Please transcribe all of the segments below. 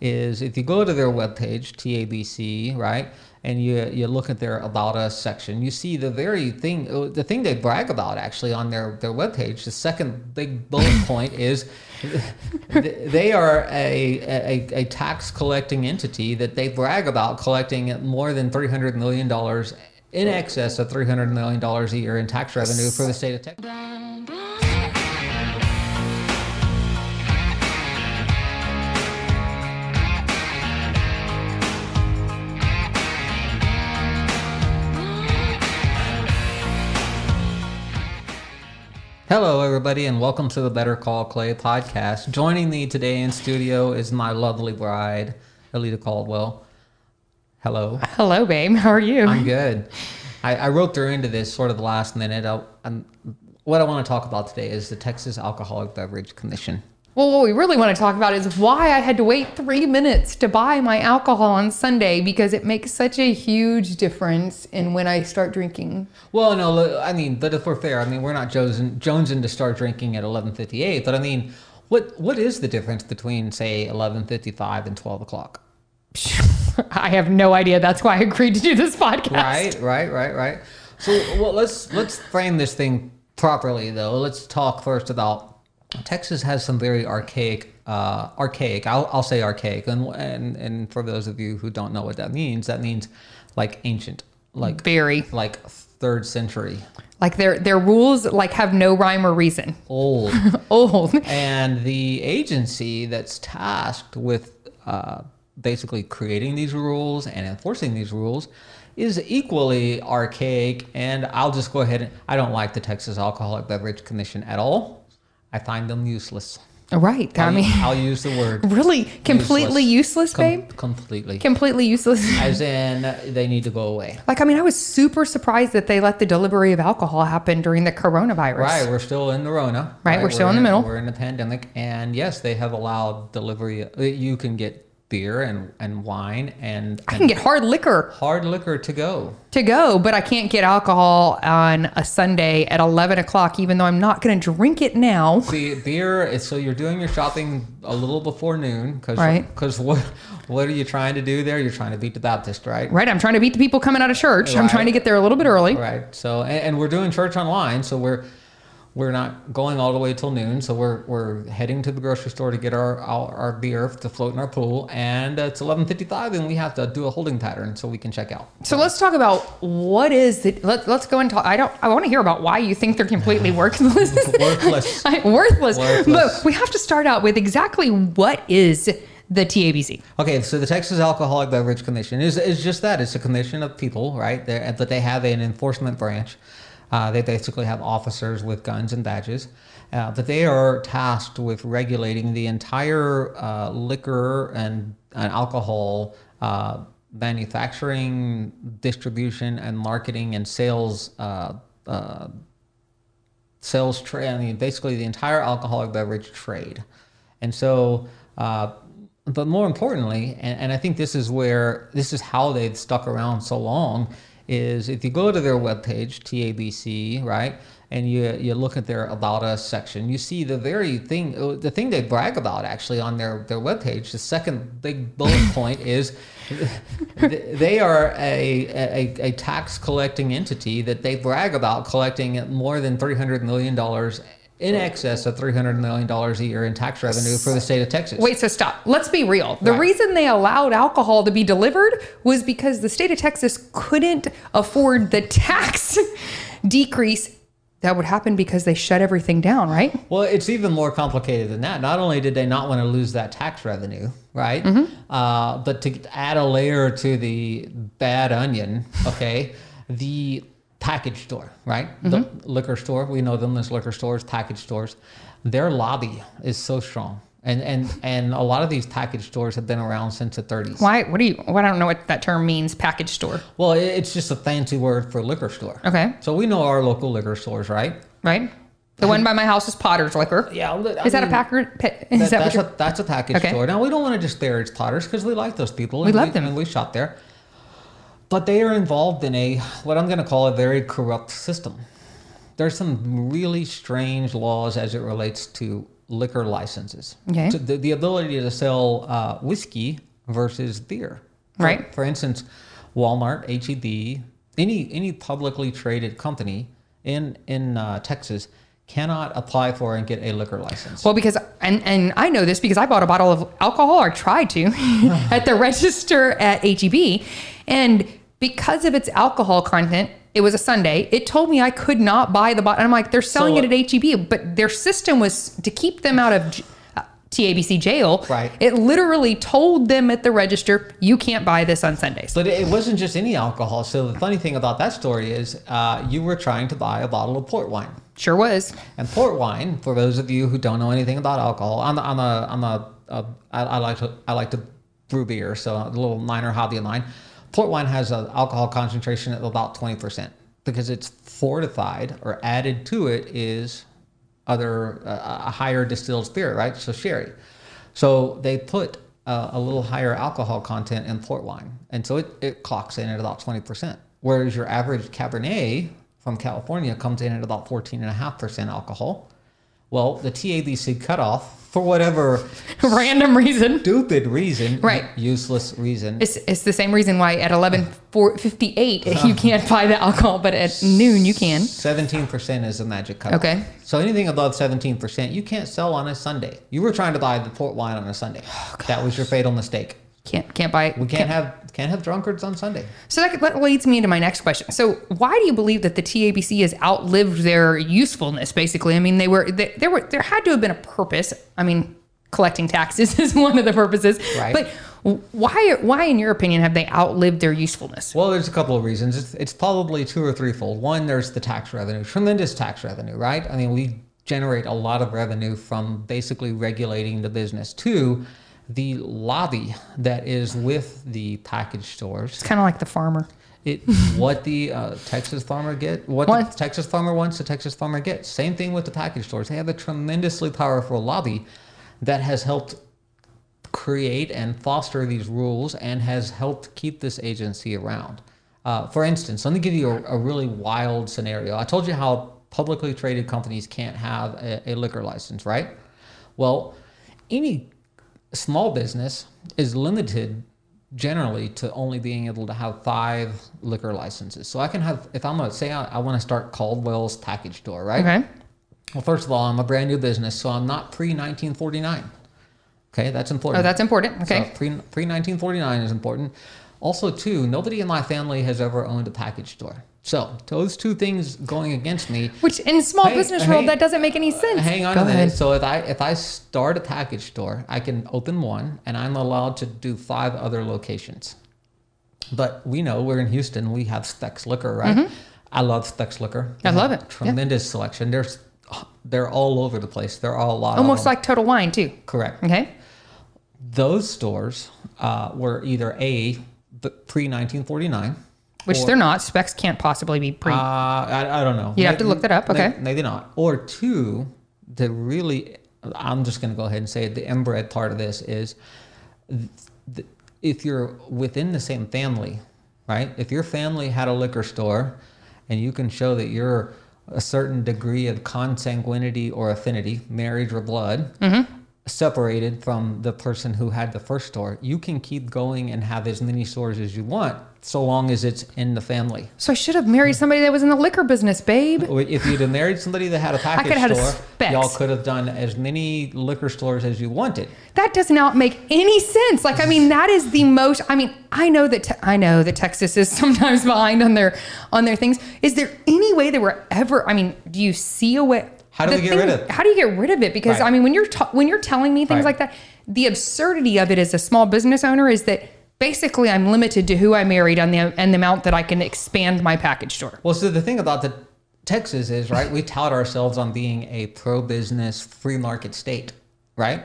is if you go to their webpage, TABC, right, and you you look at their About Us section, you see the very thing, uh, the thing they brag about actually on their their webpage. The second big bullet point is they are a, a, a tax collecting entity that they brag about collecting more than three hundred million dollars in excess of $300 million a year in tax revenue for the state of Texas. Hello, everybody, and welcome to the Better Call Clay podcast. Joining me today in studio is my lovely bride, Alita Caldwell. Hello. Hello, babe. How are you? I'm good. I, I wrote her into this sort of the last minute. I, what I want to talk about today is the Texas Alcoholic Beverage Commission. Well, what we really want to talk about is why I had to wait three minutes to buy my alcohol on Sunday because it makes such a huge difference in when I start drinking. Well, no, I mean, but if we're fair, I mean, we're not jonesing, jonesing to start drinking at 11:58. But I mean, what what is the difference between say 11:55 and 12 o'clock? I have no idea. That's why I agreed to do this podcast. Right, right, right, right. So well, let's let's frame this thing properly, though. Let's talk first about Texas has some very archaic, uh, archaic. I'll, I'll say archaic, and, and and for those of you who don't know what that means, that means like ancient, like very, like third century. Like their their rules like have no rhyme or reason. Old, old. And the agency that's tasked with uh, basically creating these rules and enforcing these rules is equally archaic. And I'll just go ahead and I don't like the Texas Alcoholic Beverage Commission at all. I find them useless. Right. I mean, I'll use the word. Really, completely useless, useless babe. Com- completely. Completely useless. As in, they need to go away. Like, I mean, I was super surprised that they let the delivery of alcohol happen during the coronavirus. Right. We're still in the Rona. Right. right? We're, we're still in the middle. We're in the pandemic, and yes, they have allowed delivery. Uh, you can get beer and, and wine and, I can get hard liquor. Hard liquor to go. To go, but I can't get alcohol on a Sunday at eleven o'clock, even though I'm not going to drink it now. See, beer is so you're doing your shopping a little before noon because right. Because what what are you trying to do there? You're trying to beat the Baptist, right? Right. I'm trying to beat the people coming out of church. Right. I'm trying to get there a little bit early. Right. So and, and we're doing church online, so we're we're not going all the way till noon, so we're we're heading to the grocery store to get our our, our beer to float in our pool, and it's eleven fifty five, and we have to do a holding pattern so we can check out. So let's talk about what is the let, let's go and talk. I don't I want to hear about why you think they're completely worthless. worthless. worthless. Worthless. But we have to start out with exactly what is the TABC. Okay, so the Texas Alcoholic Beverage Commission is, is just that. It's a commission of people, right? They're, but they have an enforcement branch uh, they basically have officers with guns and badges, uh, but they are tasked with regulating the entire uh, liquor and, and alcohol uh, manufacturing, distribution, and marketing and sales. Uh, uh, sales trade, I mean, basically the entire alcoholic beverage trade. And so, but more importantly, and, and I think this is where, this is how they've stuck around so long, is if you go to their webpage, TABC, right, and you you look at their About Us section, you see the very thing, uh, the thing they brag about actually on their their webpage. The second big bullet point is they are a, a, a tax collecting entity that they brag about collecting more than three hundred million dollars in excess of $300 million a year in tax revenue for the state of Texas. Wait, so stop. Let's be real. The right. reason they allowed alcohol to be delivered was because the state of Texas couldn't afford the tax decrease that would happen because they shut everything down, right? Well, it's even more complicated than that. Not only did they not want to lose that tax revenue, right? Mm-hmm. Uh, but to add a layer to the bad onion, okay, the package store, right? Mm-hmm. The liquor store, we know them as liquor stores, package stores. Their lobby is so strong. And, and and a lot of these package stores have been around since the 30s. Why? What do you? Well, I don't know what that term means. Package store. Well, it's just a fancy word for liquor store. Okay. So we know our local liquor stores, right? Right. The one by my house is Potter's Liquor. Yeah, I is mean, that a package? Is that, that that's, a, that's a package okay. store. Now we don't want to just disparage Potter's because we like those people. We love we, them, and we shop there but they are involved in a what I'm going to call a very corrupt system. There's some really strange laws as it relates to liquor licenses. Okay. So the, the ability to sell uh, whiskey versus beer. For- Right. For instance, Walmart, HEB, any any publicly traded company in in uh, Texas cannot apply for and get a liquor license. Well, because and and I know this because I bought a bottle of alcohol or tried to at the register at HEB, and because of its alcohol content, it was a Sunday. It told me I could not buy the bottle. I'm like, they're selling So- it at HEB, but their system was to keep them out of. Uh, TABC jail. Right. It literally told them at the register, you can't buy this on Sundays. But it wasn't just any alcohol. So the funny thing about that story is, uh, you were trying to buy a bottle of port wine. Sure was. And port wine, for those of you who don't know anything about alcohol, I'm I'm a I'm a, a I, I like to I like to brew beer, so a little minor hobby of mine. Port wine has an alcohol concentration of about twenty percent because it's fortified or added to it is other uh, a higher distilled spirit, right? So sherry. So they put uh, a little higher alcohol content in port wine, and so it, it clocks in at about twenty percent. Whereas your average Cabernet from California comes in at about fourteen and a half percent alcohol. Well, the TABC cutoff for whatever Random reason. stupid reason, Right. useless reason, It's, it's the same reason why at 11:58 you can't buy the alcohol, but at noon you can. Seventeen percent is the magic cutoff. Okay. So anything above seventeen percent, you can't sell on a Sunday. You were trying to buy the port wine on a Sunday. Oh, that was your fatal mistake. Can't can't buy. We can't have can't have drunkards on Sunday. So that, that leads me into my next question. So why do you believe that the TABC has outlived their usefulness? Basically, I mean, they were they, there were there had to have been a purpose. I mean, collecting taxes is one of the purposes. Right. But why why, in your opinion, have they outlived their usefulness? Well, there's a couple of reasons. It's, it's probably two or threefold. One, there's the tax revenue, tremendous tax revenue, right? I mean, we generate a lot of revenue from basically regulating the business. Two, the lobby that is with the package stores. It's kind of like the farmer. It what the uh, Texas farmer get, what What? the Texas farmer wants, the Texas farmer gets. Same thing with the package stores. They have a tremendously powerful lobby that has helped create and foster these rules and has helped keep this agency around. Uh, for instance, let me give you a, a really wild scenario. I told you how publicly traded companies can't have a, a liquor license, right? Well, any small business is limited generally to only being able to have five liquor licenses. So I can have, if I'm gonna say I, I want to start Caldwell's package store, right? Okay. Well, first of all, I'm a brand new business, so I'm not pre 1949. Okay, that's important. Oh, that's important. Okay. So pre 1949 is important. Also, too, nobody in my family has ever owned a package store. So those two things going against me. Which in small Hey, business hey, world that doesn't make any sense. Hang on Go a minute. ahead. So if I if I start a package store, I can open one, and I'm allowed to do five other locations. But we know we're in Houston. We have Spec's Liquor, right? I love Spec's Liquor. Mm-hmm. I love have it. Yeah. Tremendous selection. There's they're all over the place. There are a lot. Almost of them. like Total Wine too. correct. Okay. Those stores uh, were either a pre 1949. Which they're not. Spec's can't possibly be pre. Uh, I, I don't know. You'd have to look that up, Okay. okay. Maybe not. Or two, the really, I'm just going to go ahead and say it, the inbred part of this is th- th- if you're within the same family, right? If your family had a liquor store and you can show that you're a certain degree of consanguinity or affinity, marriage or blood, Mm-hmm. Separated from the person who had the first store, you can keep going and have as many stores as you want so long as it's in the family. so I should have married somebody that was in the liquor business, babe. If you'd have married somebody that had a package could've had a store, y'all could have done as many liquor stores as you wanted. That does not make any sense. Like, I mean, that is the most. I mean, I know that te- I know that Texas is sometimes behind on their on their things. Is there any way that we're ever? I mean, do you see a way? How do we get rid of it? How do you get rid of it? Because Right. I mean, when you're ta- when you're telling me things Right. like that, the absurdity of it as a small business owner is that basically I'm limited to who I married on the and the amount that I can expand my package store. Well, so the thing about the Texas is, right, we tout ourselves on being a pro business, free market state, right?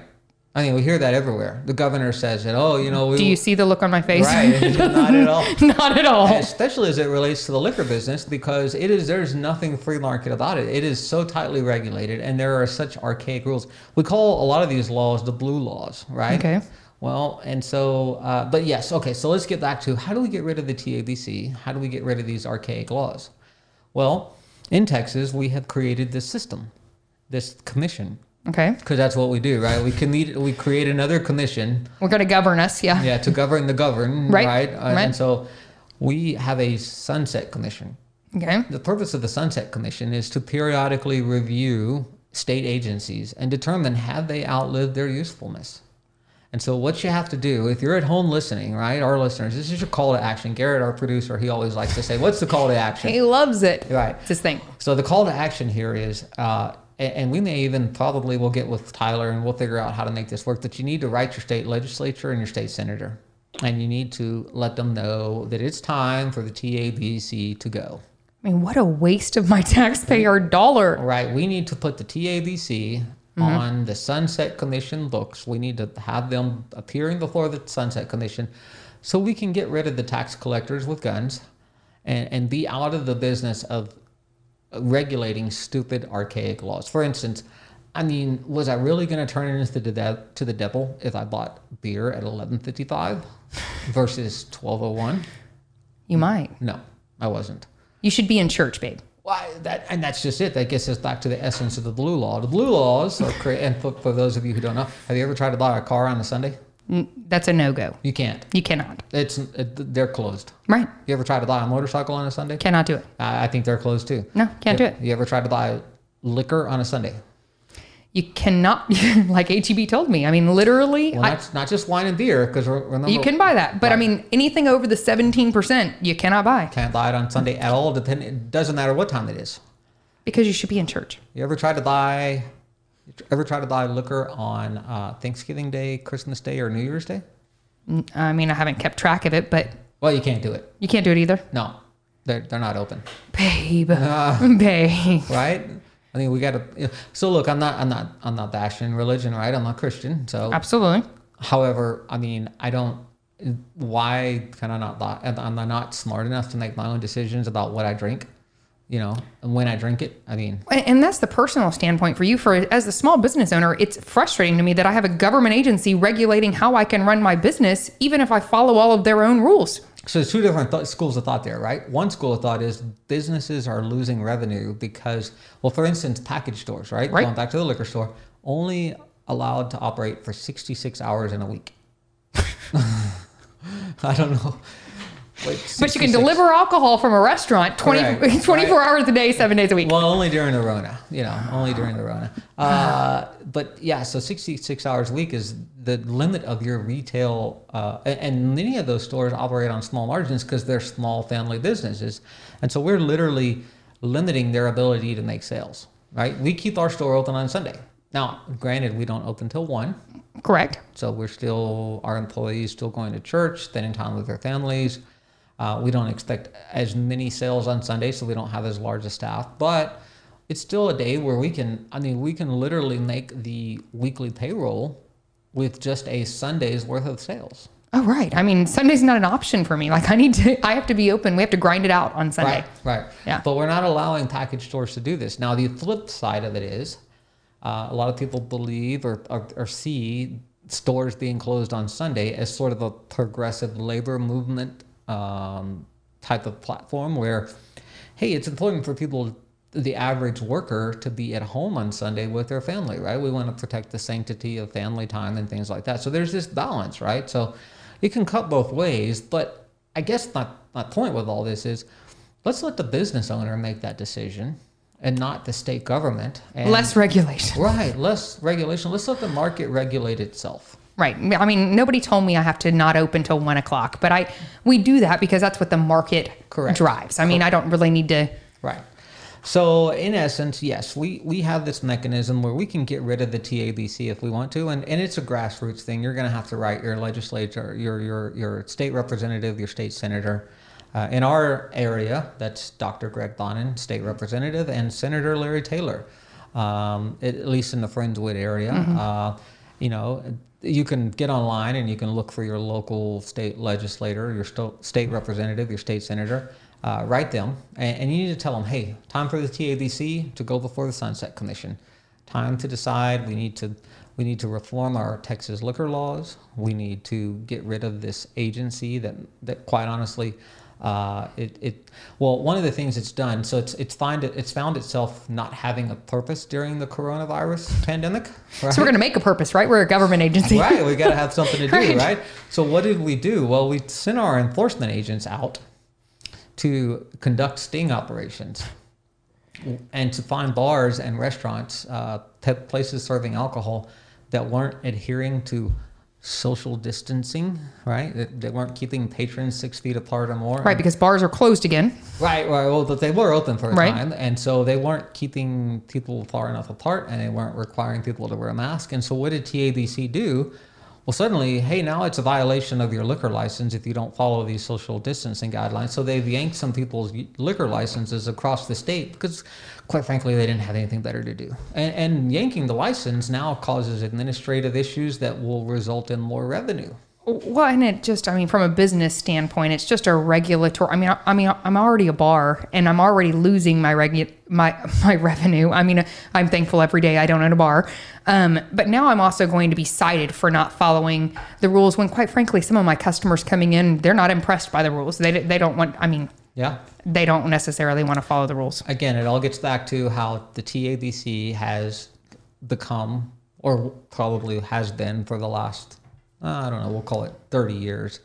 I mean, we hear that everywhere. The governor says that, oh, you know, we. Do you see the look on my face? Right, not at all. not at all. Especially as it relates to the liquor business, because it is there's nothing free market about it. It is so tightly regulated, and there are such archaic rules. We call a lot of these laws the blue laws, right? Okay. Well, and so, uh, but yes, okay. So let's get back to how do we get rid of the TABC? How do we get rid of these archaic laws? Well, in Texas, we have created this system, this commission Okay. because that's what we do, right? We can need we create another commission, We're going to govern us. Yeah. yeah, to govern the govern, Right, right? Uh, right. And so we have a sunset commission. Okay. The purpose of the Sunset Commission is to periodically review state agencies and determine have they outlived their usefulness. And so, what you have to do, if you're at home listening, right, our listeners, this is your call to action. Garrett, our producer, he always likes to say, "What's the call to action?" He loves it. Right. It's his thing. So the call to action here is, uh, and we may even probably we'll get with Tyler and we'll figure out how to make this work. That you need to write your state legislature and your state senator, and you need to let them know that it's time for the TABC to go. I mean, what a waste of my taxpayer dollar. Right. We need to put the TABC mm-hmm. on the Sunset Commission books. We need to have them appearing before the Sunset Commission so we can get rid of the tax collectors with guns and, and be out of the business of regulating stupid, archaic laws. For instance, I mean, was I really going to turn it into the de- to the devil if I bought beer at 11:55 versus 12:01? You might. No, I wasn't. You should be in church, babe. Why that and that's just it. That gets us back to the essence of the blue law. The blue laws are crea- and for, for those of you who don't know, have you ever tried to buy a car on a Sunday? That's a no go. You can't. You cannot. It's it, they're closed. Right. You ever tried to buy a motorcycle on a Sunday? Cannot do it. I I think they're closed too. No, can't do it. You ever tried to buy liquor on a Sunday? You cannot, like HEB told me. I mean, literally, Well, I, not, not just wine and beer, because you can buy that. But I mean, anything over the 17%, you cannot buy can't buy it on Sunday at all. Depend. It doesn't matter what time it is. because you should be in church. You ever tried to buy? Ever try to buy liquor on uh, Thanksgiving Day, Christmas Day, or New Year's Day? I mean, I haven't kept track of it, but Well, you can't do it. you can't do it either. No, they're they're not open. Babe. Ah. Babe. right? I mean, we got to. So look, I'm not, I'm not, I'm not bashing religion, right? I'm not Christian. So, Absolutely. however, I mean, I don't. Why can I not? li- Am I not smart enough to make my own decisions about what I drink? You know, and when I drink it. I mean, And and that's the personal standpoint for you. For as a small business owner, it's frustrating to me that I have a government agency regulating how I can run my business, even if I follow all of their own rules. so there's two different th- schools of thought there, right? One school of thought is businesses are losing revenue because, well, for instance, package stores, right? Right. Going back to the liquor store, only allowed to operate for 66 hours in a week. I don't know. Wait, But you can deliver alcohol from a restaurant 20, Correct. 24 hours a day, seven days a week. Well, only during the Rona, you know, only during the Rona. Uh, but yeah, so 66 hours a week is the limit of your retail. Uh, and, many of those stores operate on small margins because they're small family businesses. And so we're literally limiting their ability to make sales, right? We keep our store open on Sunday. Now, granted, we don't open till 1. Correct. So we're still, our employees still going to church, spending time with their families. Uh, we don't expect as many sales on Sunday, so we don't have as large a staff. But it's still a day where we can, I mean, we can literally make the weekly payroll with just a Sunday's worth of sales. Oh, right. I mean, Sunday's not an option for me. Like, I need to, I have to be open. We have to grind it out on Sunday. Right, right. Yeah. But we're not allowing package stores to do this. Now, the flip side of it is uh, a lot of people believe or, or, or see stores being closed on Sunday as sort of a progressive labor movement um, type of platform where, hey, it's important for people, the average worker, to be at home on Sunday with their family, right? We want to protect the sanctity of family time and things like that. So there's this balance, right? So it can cut both ways, but I guess my, my point with all this is let's let the business owner make that decision and not the state government. And, Less regulation. Right, less regulation. Let's let the market regulate itself. Right. I mean, nobody told me I have to not open till one o'clock, but I, we do that because that's what the market Correct. drives. I mean, I don't really need to, Right. So in essence, yes, we, we have this mechanism where we can get rid of the TABC if we want to, and, and it's a grassroots thing. You're going to have to write your legislature, your your your state representative, your state senator. Uh, in our area, that's Dr. Greg Bonnen, state representative, and Senator Larry Taylor, um, at, at least in the Friendswood area. Uh, you know, you can get online and you can look for your local state legislator, your sto- state representative, your state senator. Uh, write them, and, and you need to tell them, hey, time for the TABC to go before the Sunset Commission. Time to decide. We need to we need to reform our Texas liquor laws. We need to get rid of this agency that that quite honestly Uh, it, it well, one of the things it's done, so it's it's find it, it's found itself not having a purpose during the coronavirus pandemic. Right? So we're going to make a purpose, right? We're a government agency, right? We got to have something to do, right. right? So what did we do? Well, we sent our enforcement agents out to conduct sting operations and to find bars and restaurants, uh, places serving alcohol that weren't adhering to social distancing, right? They weren't keeping patrons six feet apart or more. Right, because bars are closed again. Right, right. Well, but they were open for a right. time, and so they weren't keeping people far enough apart, and they weren't requiring people to wear a mask. And so, what did TABC do? Well, suddenly, hey, now it's a violation of your liquor license if you don't follow these social distancing guidelines. So they've yanked some people's liquor licenses across the state because, quite frankly, they didn't have anything better to do. And, and yanking the license now causes administrative issues that will result in more revenue. Well, and it just, I mean, from a business standpoint, it's just a regulatory. I mean, I, mean, I'm already a bar, and I'm already losing my regu- my my revenue. I mean, I'm thankful every day I don't own a bar, um, but now I'm also going to be cited for not following the rules. When, quite frankly, some of my customers coming in, they're not impressed by the rules. They they don't want. I mean, yeah, they don't necessarily want to follow the rules. Again, it all gets back to how the TABC has become, or probably has been for the last I don't know, we'll call it 30 years.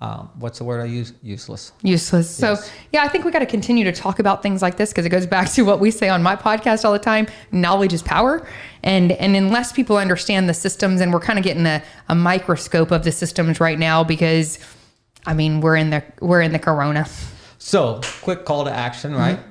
Um, what's the word I use? Useless. Useless. Yes. So, yeah, I think we got to continue to talk about things like this because it goes back to what we say on my podcast all the time knowledge is power. And, and unless people understand the systems, and we're kind of getting a, a microscope of the systems right now because, I mean, we're in the, we're in the corona. So, quick call to action, right? Mm-hmm.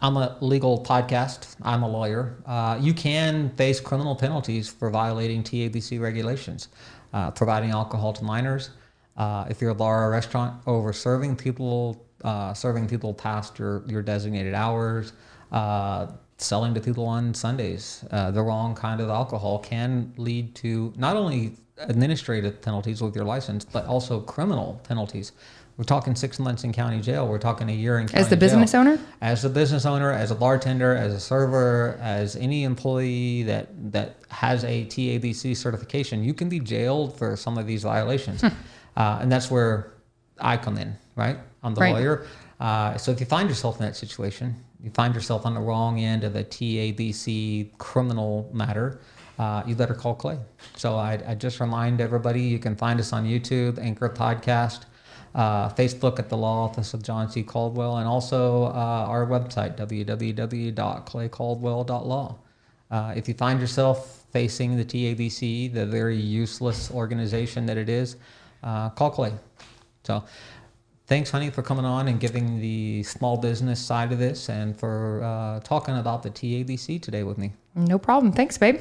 I'm a legal podcast. I'm a lawyer. Uh, you can face criminal penalties for violating TABC regulations uh, providing alcohol to minors. Uh, if you're a bar or restaurant, over serving people, uh, serving people past your, your designated hours, uh, selling to people on Sundays, uh, the wrong kind of alcohol can lead to not only administrative penalties with your license, but also criminal penalties. We're talking six months in county jail. We're talking a year in county As the business jail. owner? As a business owner, as a bartender, as a server, as any employee that, that has a TABC certification, you can be jailed for some of these violations. Hmm. Uh, and that's where I come in, right? I'm the right. lawyer. Uh, so if you find yourself in that situation, you find yourself on the wrong end of a TABC criminal matter, uh, you better call Clay. So I, I just remind everybody you can find us on YouTube, Anchor Podcast uh, Facebook at the Law Office of John C. Caldwell, and also uh, our website, www.claycaldwell.law. Uh, if you find yourself facing the TABC, the very useless organization that it is, uh, call Clay. So, thanks, honey, for coming on and giving the small business side of this and for uh, talking about the TABC today with me. No problem. Thanks, babe.